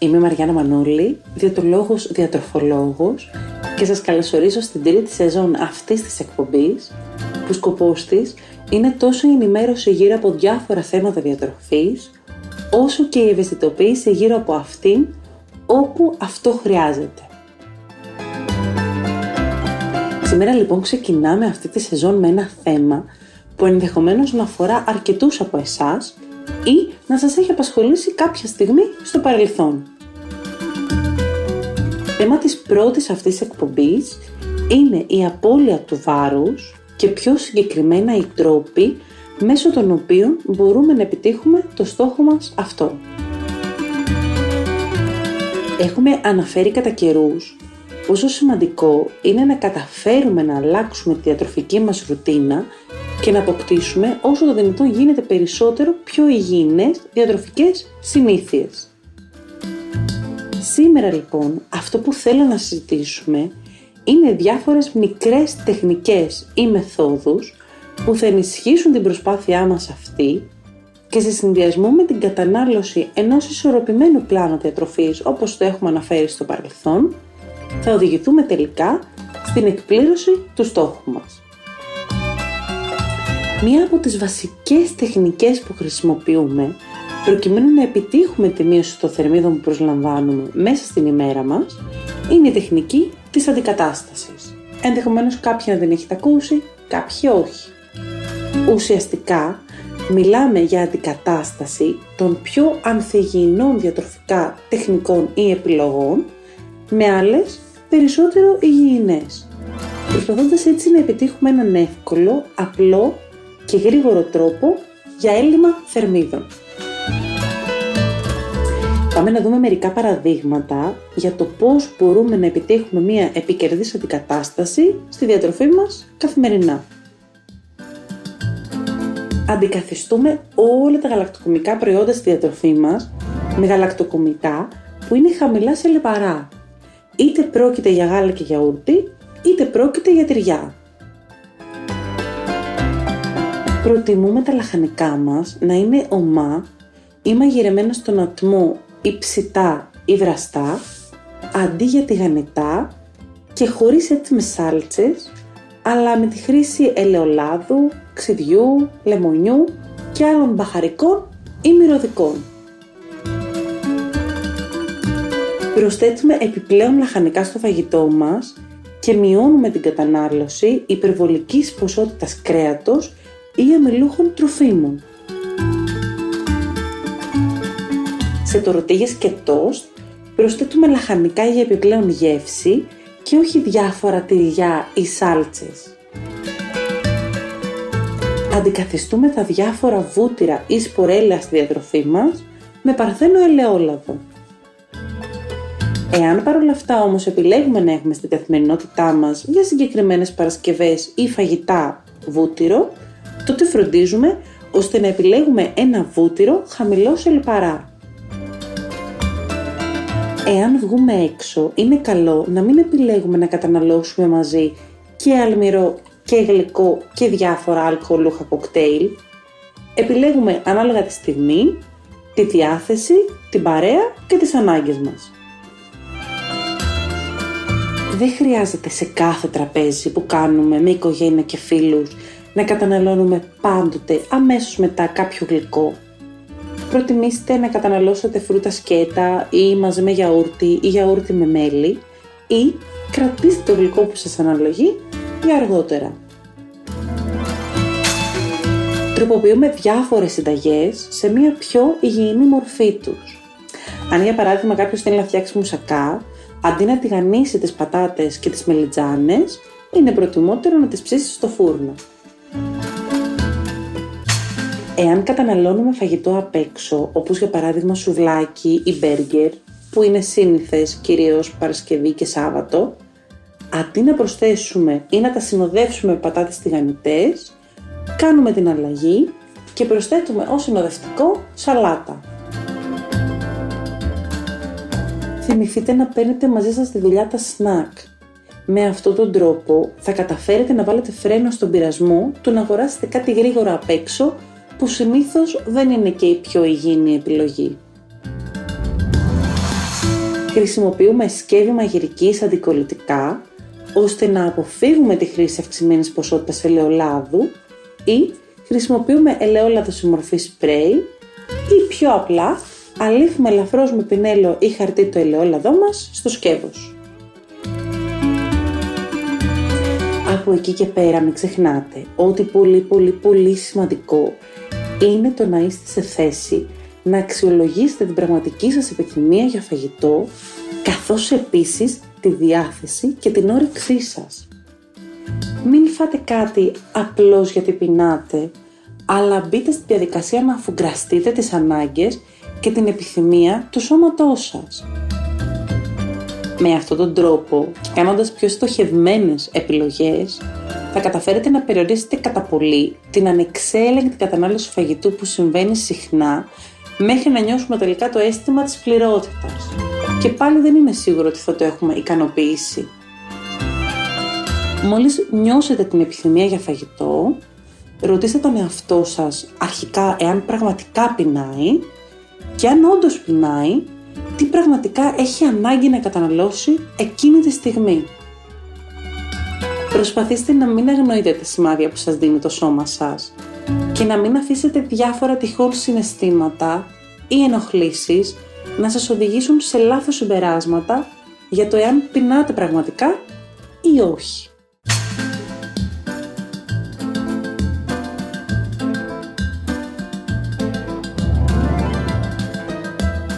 Είμαι η Μαριάννα Μανούλη, διατολόγος, διατροφολόγος και σας καλωσορίζω στην τρίτη σεζόν αυτής της εκπομπής που σκοπός της είναι τόσο η ενημέρωση γύρω από διάφορα θέματα διατροφής όσο και η ευαισθητοποίηση γύρω από αυτήν όπου αυτό χρειάζεται. Σήμερα λοιπόν ξεκινάμε αυτή τη σεζόν με ένα θέμα που ενδεχομένως να αφορά αρκετούς από εσάς ή να σας έχει απασχολήσει κάποια στιγμή στο παρελθόν. Θέμα της πρώτης αυτής εκπομπής είναι η απώλεια του βάρους και πιο συγκεκριμένα οι τρόποι μέσω των οποίων μπορούμε να επιτύχουμε το στόχο μας αυτό. Έχουμε αναφέρει κατά καιρούς πόσο σημαντικό είναι να καταφέρουμε να αλλάξουμε τη διατροφική μας ρουτίνα και να αποκτήσουμε όσο το δυνατόν γίνεται περισσότερο πιο υγιεινές διατροφικές συνήθειες. Σήμερα λοιπόν αυτό που θέλω να συζητήσουμε είναι διάφορες μικρές τεχνικές ή μεθόδους που θα ενισχύσουν την προσπάθειά μας αυτή και σε συνδυασμό με την κατανάλωση ενός ισορροπημένου πλάνου διατροφής όπως το έχουμε αναφέρει στο παρελθόν θα οδηγηθούμε τελικά στην εκπλήρωση του στόχου μας. Μία από τις βασικές τεχνικές που χρησιμοποιούμε προκειμένου να επιτύχουμε τη μείωση των θερμίδων που προσλαμβάνουμε μέσα στην ημέρα μας είναι η τεχνική της αντικατάστασης. Ενδεχομένως κάποιοι να την έχετε ακούσει, κάποιοι όχι. Ουσιαστικά μιλάμε για αντικατάσταση των πιο ανθυγιεινών διατροφικά τεχνικών ή επιλογών με άλλες περισσότερο υγιεινές. Προσπαθώντας έτσι να επιτύχουμε έναν εύκολο, απλό και γρήγορο τρόπο για έλλειμμα θερμίδων. Πάμε να δούμε μερικά παραδείγματα για το πώς μπορούμε να επιτύχουμε μια επικερδής αντικατάσταση στη διατροφή μας καθημερινά. Αντικαθιστούμε όλα τα γαλακτοκομικά προϊόντα στη διατροφή μας με γαλακτοκομικά που είναι χαμηλά σε λιπαρά. Είτε πρόκειται για γάλα και γιαούρτι, είτε πρόκειται για τυριά. Προτιμούμε τα λαχανικά μας να είναι ομά ή μαγειρεμένα στον ατμό ή ψητά ή βραστά, αντί για τηγανιτά και χωρίς έτοιμες σάλτσες, αλλά με τη χρήση ελαιολάδου, ξυδιού, λεμονιού και άλλων μπαχαρικών ή μυρωδικών. Προσθέτουμε επιπλέον λαχανικά στο φαγητό μας και μειώνουμε την κατανάλωση υπερβολικής ποσότητας κρέατος ή αμυλούχων τροφίμων. Σε τορτίγες και τόστ προσθέτουμε λαχανικά για επιπλέον γεύση και όχι διάφορα τυριά ή σάλτσες. Αντικαθιστούμε τα διάφορα βούτυρα ή σπορέλαια στη διατροφή μας με παρθένο ελαιόλαδο. Εάν παρόλα αυτά όμως επιλέγουμε να έχουμε στην καθημερινότητά μας για συγκεκριμένες παρασκευές ή φαγητά βούτυρο, τότε φροντίζουμε ώστε να επιλέγουμε ένα βούτυρο χαμηλό σε λιπαρά. Εάν βγούμε έξω, είναι καλό να μην επιλέγουμε να καταναλώσουμε μαζί και αλμυρό και γλυκό και διάφορα αλκοολούχα κοκτέιλ. Επιλέγουμε ανάλογα τη στιγμή, τη διάθεση, την παρέα και τις ανάγκες μας. Δεν χρειάζεται σε κάθε τραπέζι που κάνουμε με οικογένεια και φίλους να καταναλώνουμε πάντοτε αμέσως μετά κάποιο γλυκό. Προτιμήστε να καταναλώσετε φρούτα σκέτα ή μαζί με γιαούρτι ή γιαούρτι με μέλι ή κρατήστε το γλυκό που σας αναλογεί για αργότερα. Τροποποιούμε διάφορες συνταγές σε μια πιο υγιεινή μορφή τους. Αν για παράδειγμα κάποιος θέλει να φτιάξει μουσακά, αντί να τηγανίσει τις πατάτες και τις μελιτζάνες, είναι προτιμότερο να τις ψήσει στο φούρνο. Εάν καταναλώνουμε φαγητό απ' έξω, όπως για παράδειγμα σουβλάκι ή μπέργκερ, που είναι σύνηθες κυρίως Παρασκευή και Σάββατο, αντί να προσθέσουμε ή να τα συνοδεύσουμε με πατάτες τηγανιτές, κάνουμε την αλλαγή και προσθέτουμε ως συνοδευτικό σαλάτα. Θυμηθείτε να παίρνετε μαζί σας τη δουλειά τα σνακ. Με αυτόν τον τρόπο θα καταφέρετε να βάλετε φρένο στον πειρασμό του να αγοράσετε κάτι γρήγορα απ' έξω που συνήθως δεν είναι και η πιο υγιεινή επιλογή. Χρησιμοποιούμε σκεύη μαγειρικής αντικολλητικά ώστε να αποφύγουμε τη χρήση αυξημένης ποσότητας ελαιολάδου ή χρησιμοποιούμε ελαιόλαδο σε μορφή σπρέι ή πιο απλά αλήφουμε ελαφρώς με πινέλο ή χαρτί το ελαιόλαδό μας στο σκεύος. Από εκεί και πέρα μην ξεχνάτε ότι πολύ πολύ πολύ σημαντικό είναι το να είστε σε θέση να αξιολογήσετε την πραγματική σας επιθυμία για φαγητό καθώς επίσης τη διάθεση και την όρεξή σας. Μην φάτε κάτι απλώς γιατί πεινάτε, αλλά μπείτε στη διαδικασία να αφουγκραστείτε τις ανάγκες και την επιθυμία του σώματός σας. Με αυτόν τον τρόπο και κάνοντας πιο στοχευμένες επιλογές, θα καταφέρετε να περιορίσετε κατά πολύ την ανεξέλεγκτη κατανάλωση φαγητού που συμβαίνει συχνά μέχρι να νιώσουμε τελικά το αίσθημα της πληρότητας. Και πάλι δεν είμαι σίγουρο ότι θα το έχουμε ικανοποιήσει. Μόλις νιώσετε την επιθυμία για φαγητό, ρωτήστε τον εαυτό σας αρχικά εάν πραγματικά πεινάει και αν όντως πεινάει, τι πραγματικά έχει ανάγκη να καταναλώσει εκείνη τη στιγμή. Προσπαθήστε να μην αγνοείτε τα σημάδια που σας δίνει το σώμα σας και να μην αφήσετε διάφορα τυχόν συναισθήματα ή ενοχλήσεις να σας οδηγήσουν σε λάθος συμπεράσματα για το εάν πεινάτε πραγματικά ή όχι.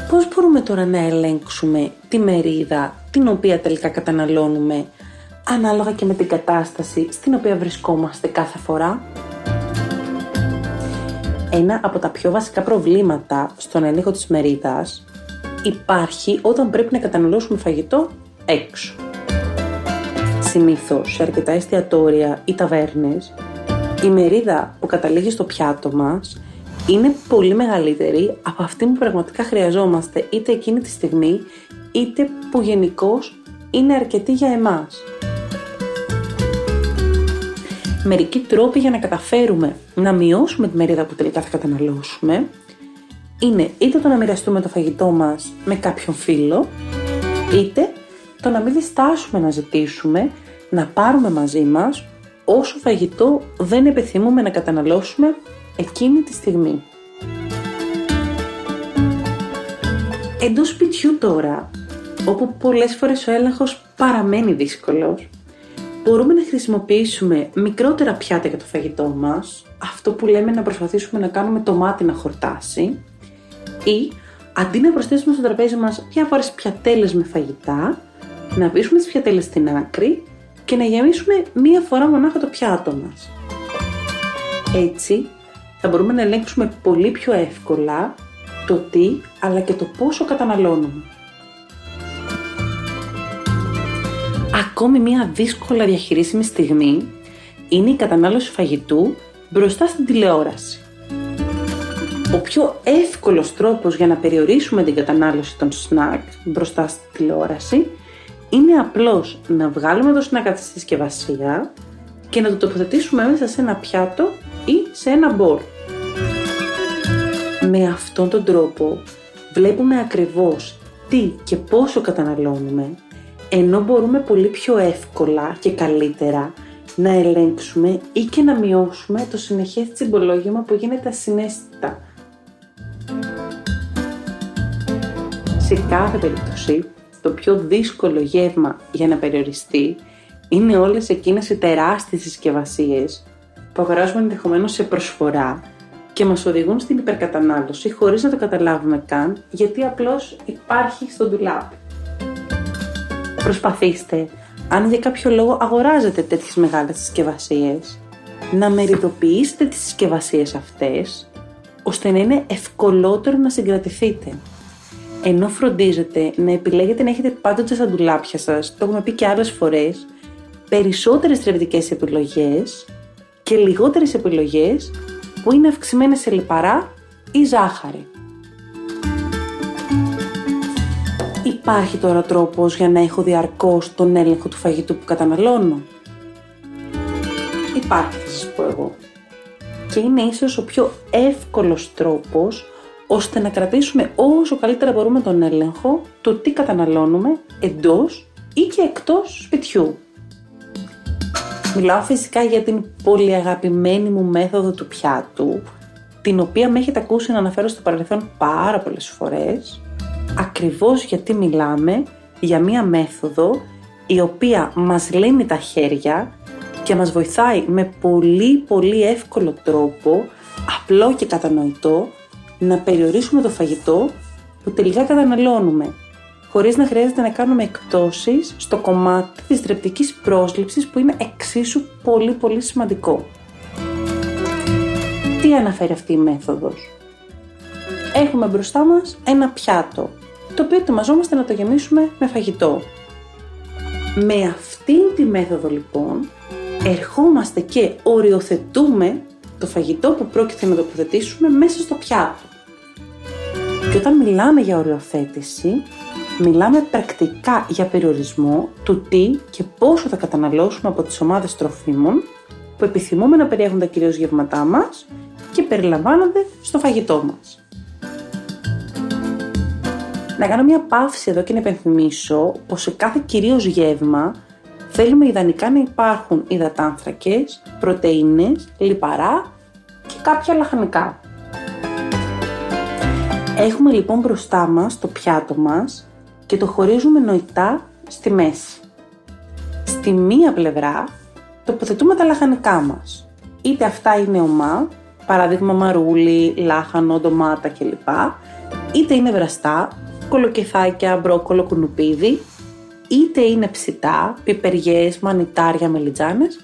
Πώς μπορούμε τώρα να ελέγξουμε τη μερίδα την οποία τελικά καταναλώνουμε ανάλογα και με την κατάσταση στην οποία βρισκόμαστε κάθε φορά. Ένα από τα πιο βασικά προβλήματα στον έλεγχο της μερίδας υπάρχει όταν πρέπει να καταναλώσουμε φαγητό έξω. Συνήθως σε αρκετά εστιατόρια ή ταβέρνες η μερίδα που καταλήγει στο πιάτο μας είναι πολύ μεγαλύτερη από αυτή που πραγματικά χρειαζόμαστε είτε εκείνη τη στιγμή είτε που γενικώς είναι αρκετή για εμάς. Μερικοί τρόποι για να καταφέρουμε να μειώσουμε τη μερίδα που τελικά θα καταναλώσουμε είναι είτε το να μοιραστούμε το φαγητό μας με κάποιον φίλο, είτε το να μην διστάσουμε να ζητήσουμε να πάρουμε μαζί μας όσο φαγητό δεν επιθυμούμε να καταναλώσουμε εκείνη τη στιγμή. Εντός σπιτιού τώρα, όπου πολλές φορές ο έλεγχος παραμένει δύσκολος, μπορούμε να χρησιμοποιήσουμε μικρότερα πιάτα για το φαγητό μας, αυτό που λέμε να προσπαθήσουμε να κάνουμε το μάτι να χορτάσει, ή αντί να προσθέσουμε στο τραπέζι μας διάφορες πιατέλες με φαγητά, να βρίσκουμε τις πιατέλες στην άκρη και να γεμίσουμε μία φορά μονάχα το πιάτο μας. Έτσι θα μπορούμε να ελέγξουμε πολύ πιο εύκολα το τι αλλά και το πόσο καταναλώνουμε. Ακόμη μία δύσκολα διαχειρίσιμη στιγμή είναι η κατανάλωση φαγητού μπροστά στην τηλεόραση. Ο πιο εύκολος τρόπος για να περιορίσουμε την κατανάλωση των σνακ μπροστά στη τηλεόραση είναι απλώς να βγάλουμε το σνακ από της συσκευασία και να το τοποθετήσουμε μέσα σε ένα πιάτο ή σε ένα μπολ. Με αυτόν τον τρόπο βλέπουμε ακριβώς τι και πόσο καταναλώνουμε, ενώ μπορούμε πολύ πιο εύκολα και καλύτερα να ελέγξουμε ή και να μειώσουμε το συνεχές τσιμπολόγημα που γίνεται ασυναίσθητα σε κάθε περίπτωση το πιο δύσκολο γεύμα για να περιοριστεί είναι όλες εκείνες οι τεράστιες συσκευασίες που αγοράζουμε ενδεχομένως σε προσφορά και μας οδηγούν στην υπερκατανάλωση χωρίς να το καταλάβουμε καν γιατί απλώς υπάρχει στο ντουλάπ. Προσπαθήστε, αν για κάποιο λόγο αγοράζετε τέτοιες μεγάλες συσκευασίες, να μεριδοποιήσετε τις συσκευασίες αυτές ώστε να είναι ευκολότερο να συγκρατηθείτε ενώ φροντίζετε να επιλέγετε να έχετε πάντοτε στα ντουλάπια σας, το έχουμε πει και άλλες φορές, περισσότερες θρεπτικές επιλογές και λιγότερες επιλογές που είναι αυξημένες σε λιπαρά ή ζάχαρη. Υπάρχει τώρα τρόπος για να έχω διαρκώς τον έλεγχο του φαγητού που καταναλώνω; Υπάρχει θα σας πω εγώ. Και είναι ίσως ο πιο εύκολος τρόπος ώστε να κρατήσουμε όσο καλύτερα μπορούμε τον έλεγχο του τι καταναλώνουμε εντός ή και εκτός σπιτιού. Μιλάω φυσικά για την πολύ αγαπημένη μου μέθοδο του πιάτου, την οποία με έχετε ακούσει να αναφέρω στο παρελθόν πάρα πολλές φορές, ακριβώς γιατί μιλάμε για μία μέθοδο η οποία μας λύνει τα χέρια και μας βοηθάει με πολύ πολύ εύκολο τρόπο, απλό και κατανοητό, να περιορίσουμε το φαγητό που τελικά καταναλώνουμε, χωρίς να χρειάζεται να κάνουμε εκτόσεις στο κομμάτι της θρεπτικής πρόσληψης που είναι εξίσου πολύ πολύ σημαντικό. Τι αναφέρει αυτή η μέθοδος; Έχουμε μπροστά μας ένα πιάτο, το οποίο ετοιμαζόμαστε να το γεμίσουμε με φαγητό. Με αυτήν τη μέθοδο λοιπόν, ερχόμαστε και οριοθετούμε το φαγητό που πρόκειται να τοποθετήσουμε μέσα στο πιάτο. Και όταν μιλάμε για οριοθέτηση, μιλάμε πρακτικά για περιορισμό του τι και πόσο θα καταναλώσουμε από τις ομάδες τροφίμων που επιθυμούμε να περιέχουν τα κυρίως γεύματά μας και περιλαμβάνονται στο φαγητό μας. Να κάνω μια παύση εδώ και να υπενθυμίσω πως σε κάθε κυρίως γεύμα θέλουμε ιδανικά να υπάρχουν υδατάνθρακες, πρωτεΐνες, λιπαρά και κάποια λαχανικά. Έχουμε λοιπόν μπροστά μας το πιάτο μας και το χωρίζουμε νοητά στη μέση. Στη μία πλευρά τοποθετούμε τα λαχανικά μας. Είτε αυτά είναι ομά, παράδειγμα μαρούλι, λάχανο, ντομάτα κλπ. Είτε είναι βραστά, κολοκυθάκια, μπρόκολο, κουνουπίδι. Είτε είναι ψητά, πιπεριές, μανιτάρια, μελιτζάνες.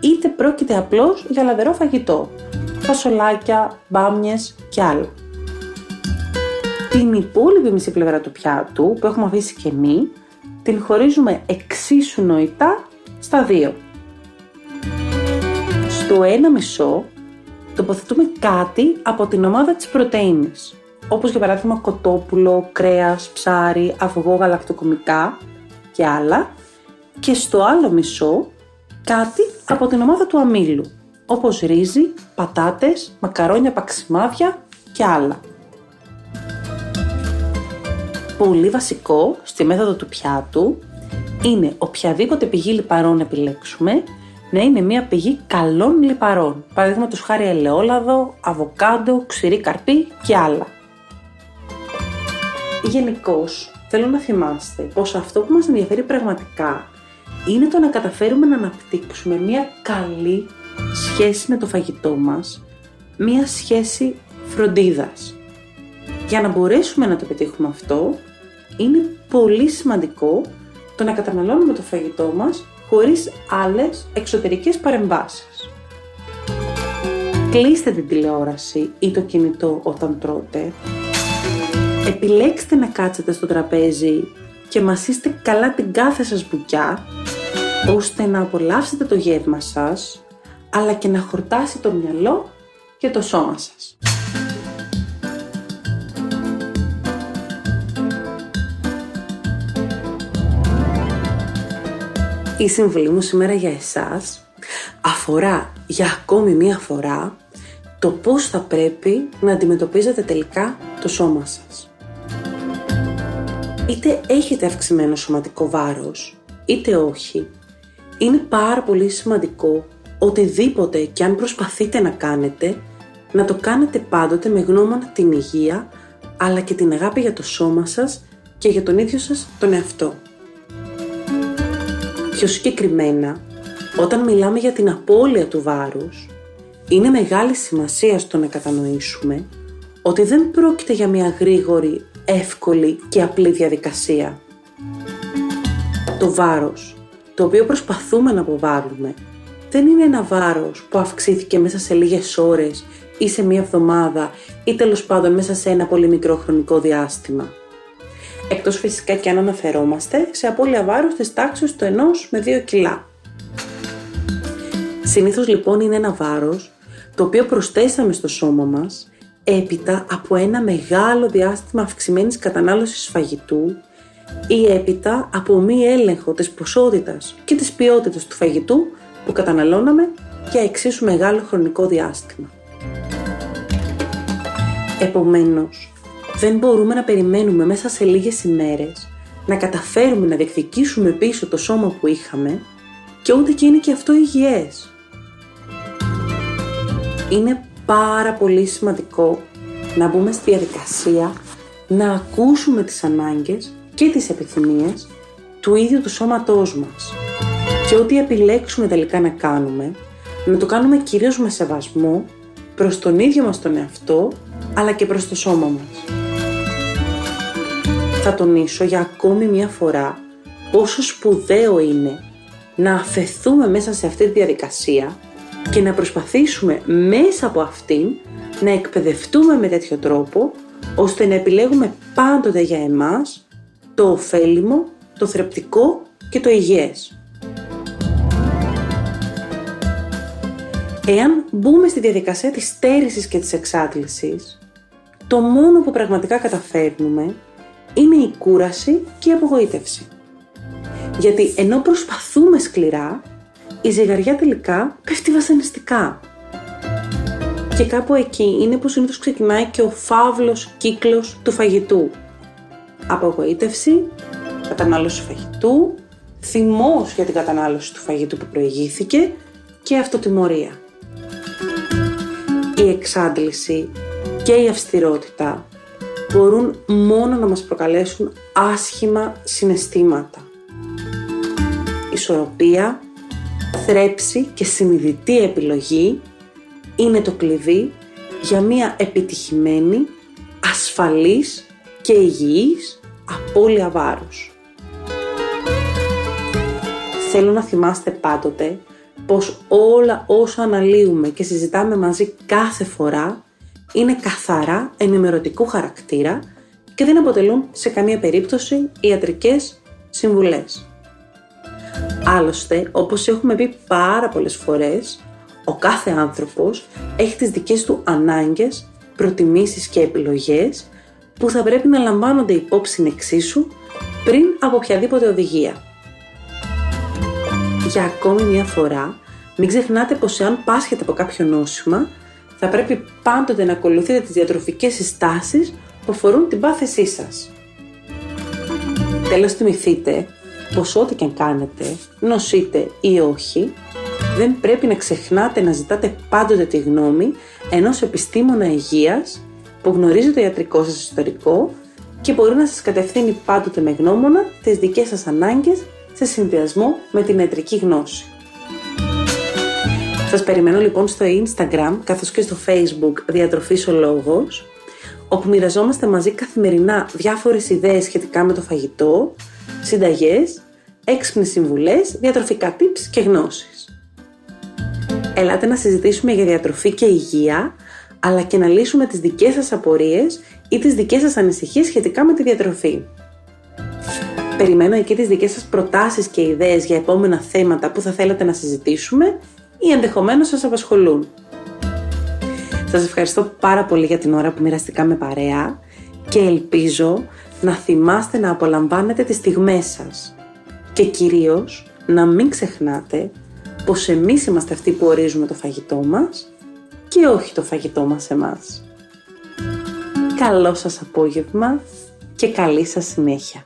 Είτε πρόκειται απλώς για λαδερό φαγητό, φασολάκια, μπάμιες και άλλα την υπόλοιπη μισή πλευρά του πιάτου που έχουμε αφήσει κενή την χωρίζουμε εξίσου νοητά στα δύο. Στο ένα μισό τοποθετούμε κάτι από την ομάδα της πρωτεΐνης όπως για παράδειγμα κοτόπουλο, κρέας, ψάρι, αυγό, γαλακτοκομικά και άλλα και στο άλλο μισό κάτι από την ομάδα του αμύλου όπως ρύζι, πατάτες, μακαρόνια παξιμάδια και άλλα πολύ βασικό στη μέθοδο του πιάτου είναι οποιαδήποτε πηγή λιπαρών επιλέξουμε να είναι μια πηγή καλών λιπαρών. Παραδείγματος χάρη ελαιόλαδο, αβοκάντο, ξηρή καρπή και άλλα. Γενικώς, θέλω να θυμάστε πως αυτό που μας ενδιαφέρει πραγματικά είναι το να καταφέρουμε να αναπτύξουμε μια καλή σχέση με το φαγητό μας, μια σχέση φροντίδας. Για να μπορέσουμε να το πετύχουμε αυτό, είναι πολύ σημαντικό το να καταναλώνουμε το φαγητό μας χωρίς άλλες εξωτερικές παρεμβάσεις. Κλείστε την τηλεόραση ή το κινητό όταν τρώτε. Επιλέξτε να κάτσετε στο τραπέζι και μασίστε καλά την κάθε σας μπουκιά, ώστε να απολαύσετε το γεύμα σας, αλλά και να χορτάσει το μυαλό και το σώμα σας. Η συμβουλή μου σήμερα για εσάς αφορά για ακόμη μία φορά το πώς θα πρέπει να αντιμετωπίζετε τελικά το σώμα σας. Είτε έχετε αυξημένο σωματικό βάρος, είτε όχι, είναι πάρα πολύ σημαντικό οτιδήποτε και αν προσπαθείτε να κάνετε, να το κάνετε πάντοτε με γνώμονα την υγεία, αλλά και την αγάπη για το σώμα σας και για τον ίδιο σας τον εαυτό. Πιο συγκεκριμένα, όταν μιλάμε για την απώλεια του βάρους, είναι μεγάλη σημασία στο να κατανοήσουμε ότι δεν πρόκειται για μια γρήγορη, εύκολη και απλή διαδικασία. Το βάρος, το οποίο προσπαθούμε να αποβάλουμε, δεν είναι ένα βάρος που αυξήθηκε μέσα σε λίγες ώρες ή σε μία εβδομάδα ή τέλος πάντων μέσα σε ένα πολύ μικρό χρονικό διάστημα εκτός φυσικά και αν αναφερόμαστε σε απώλεια βάρους της τάξης του 1 με 2 κιλά. Συνήθως λοιπόν είναι ένα βάρος το οποίο προσθέσαμε στο σώμα μας έπειτα από ένα μεγάλο διάστημα αυξημένης κατανάλωσης φαγητού ή έπειτα από μη έλεγχο της ποσότητας και της ποιότητας του φαγητού που καταναλώναμε για εξίσου μεγάλο χρονικό διάστημα. Επομένως, δεν μπορούμε να περιμένουμε μέσα σε λίγες ημέρες να καταφέρουμε να διεκδικήσουμε πίσω το σώμα που είχαμε και ούτε και είναι και αυτό υγιές. Είναι πάρα πολύ σημαντικό να μπούμε στη διαδικασία να ακούσουμε τις ανάγκες και τις επιθυμίες του ίδιου του σώματός μας. Και ό,τι επιλέξουμε τελικά να κάνουμε, να το κάνουμε κυρίως με σεβασμό προς τον ίδιο μας τον εαυτό, αλλά και προς το σώμα μας. Θα τονίσω για ακόμη μια φορά πόσο σπουδαίο είναι να αφαιθούμε μέσα σε αυτή τη διαδικασία και να προσπαθήσουμε μέσα από αυτήν να εκπαιδευτούμε με τέτοιο τρόπο ώστε να επιλέγουμε πάντοτε για εμάς το ωφέλιμο, το θρεπτικό και το υγιές. Εάν μπούμε στη διαδικασία της στέρησης και της εξάντλησης, το μόνο που πραγματικά καταφέρνουμε είναι η κούραση και η απογοήτευση. Γιατί ενώ προσπαθούμε σκληρά, η ζυγαριά τελικά πέφτει βασανιστικά. Και κάπου εκεί είναι που συνήθως ξεκινάει και ο φαύλος κύκλος του φαγητού. Απογοήτευση, κατανάλωση φαγητού, θυμός για την κατανάλωση του φαγητού που προηγήθηκε και αυτοτιμωρία. Η εξάντληση και η αυστηρότητα μπορούν μόνο να μας προκαλέσουν άσχημα συναισθήματα. Ισορροπία, θρέψη και συνειδητή επιλογή είναι το κλειδί για μια επιτυχημένη, ασφαλής και υγιής απώλεια βάρους. Θέλω να θυμάστε πάντοτε πως όλα όσα αναλύουμε και συζητάμε μαζί κάθε φορά είναι καθαρά ενημερωτικού χαρακτήρα και δεν αποτελούν σε καμία περίπτωση ιατρικές συμβουλές. Άλλωστε, όπως έχουμε πει πάρα πολλές φορές, ο κάθε άνθρωπος έχει τις δικές του ανάγκες, προτιμήσεις και επιλογές που θα πρέπει να λαμβάνονται υπόψη εξίσου πριν από οποιαδήποτε οδηγία. Για ακόμη μια φορά, μην ξεχνάτε πως εάν πάσχετε από κάποιο νόσημα, θα πρέπει πάντοτε να ακολουθείτε τις διατροφικές συστάσεις που αφορούν την πάθησή σας. Τέλος θυμηθείτε πως ό,τι και αν κάνετε, νοσείτε ή όχι, δεν πρέπει να ξεχνάτε να ζητάτε πάντοτε τη γνώμη ενός επιστήμονα υγείας που γνωρίζει το ιατρικό σας ιστορικό και μπορεί να σας κατευθύνει πάντοτε με γνώμονα τις δικές σας ανάγκες σε συνδυασμό με την ιατρική γνώση. Σας περιμένω λοιπόν στο Instagram καθώς και στο Facebook Διατροφής ο Λόγος όπου μοιραζόμαστε μαζί καθημερινά διάφορες ιδέες σχετικά με το φαγητό, συνταγές, έξυπνες συμβουλές, διατροφικά tips και γνώσεις. Ελάτε να συζητήσουμε για διατροφή και υγεία, αλλά και να λύσουμε τις δικές σας απορίες ή τις δικές σας ανησυχίες σχετικά με τη διατροφή. Περιμένω εκεί τις δικές σας προτάσεις και ιδέες για επόμενα θέματα που θα θέλατε να συζητήσουμε ή ενδεχομένως σας απασχολούν. Σας ευχαριστώ πάρα πολύ για την ώρα που μοιραστικά παρέα και ελπίζω να θυμάστε να απολαμβάνετε τις στιγμές σας και κυρίως να μην ξεχνάτε πως εμείς είμαστε αυτοί που ορίζουμε το φαγητό μας και όχι το φαγητό μας εμάς. Καλό σας απόγευμα και καλή σας συνέχεια.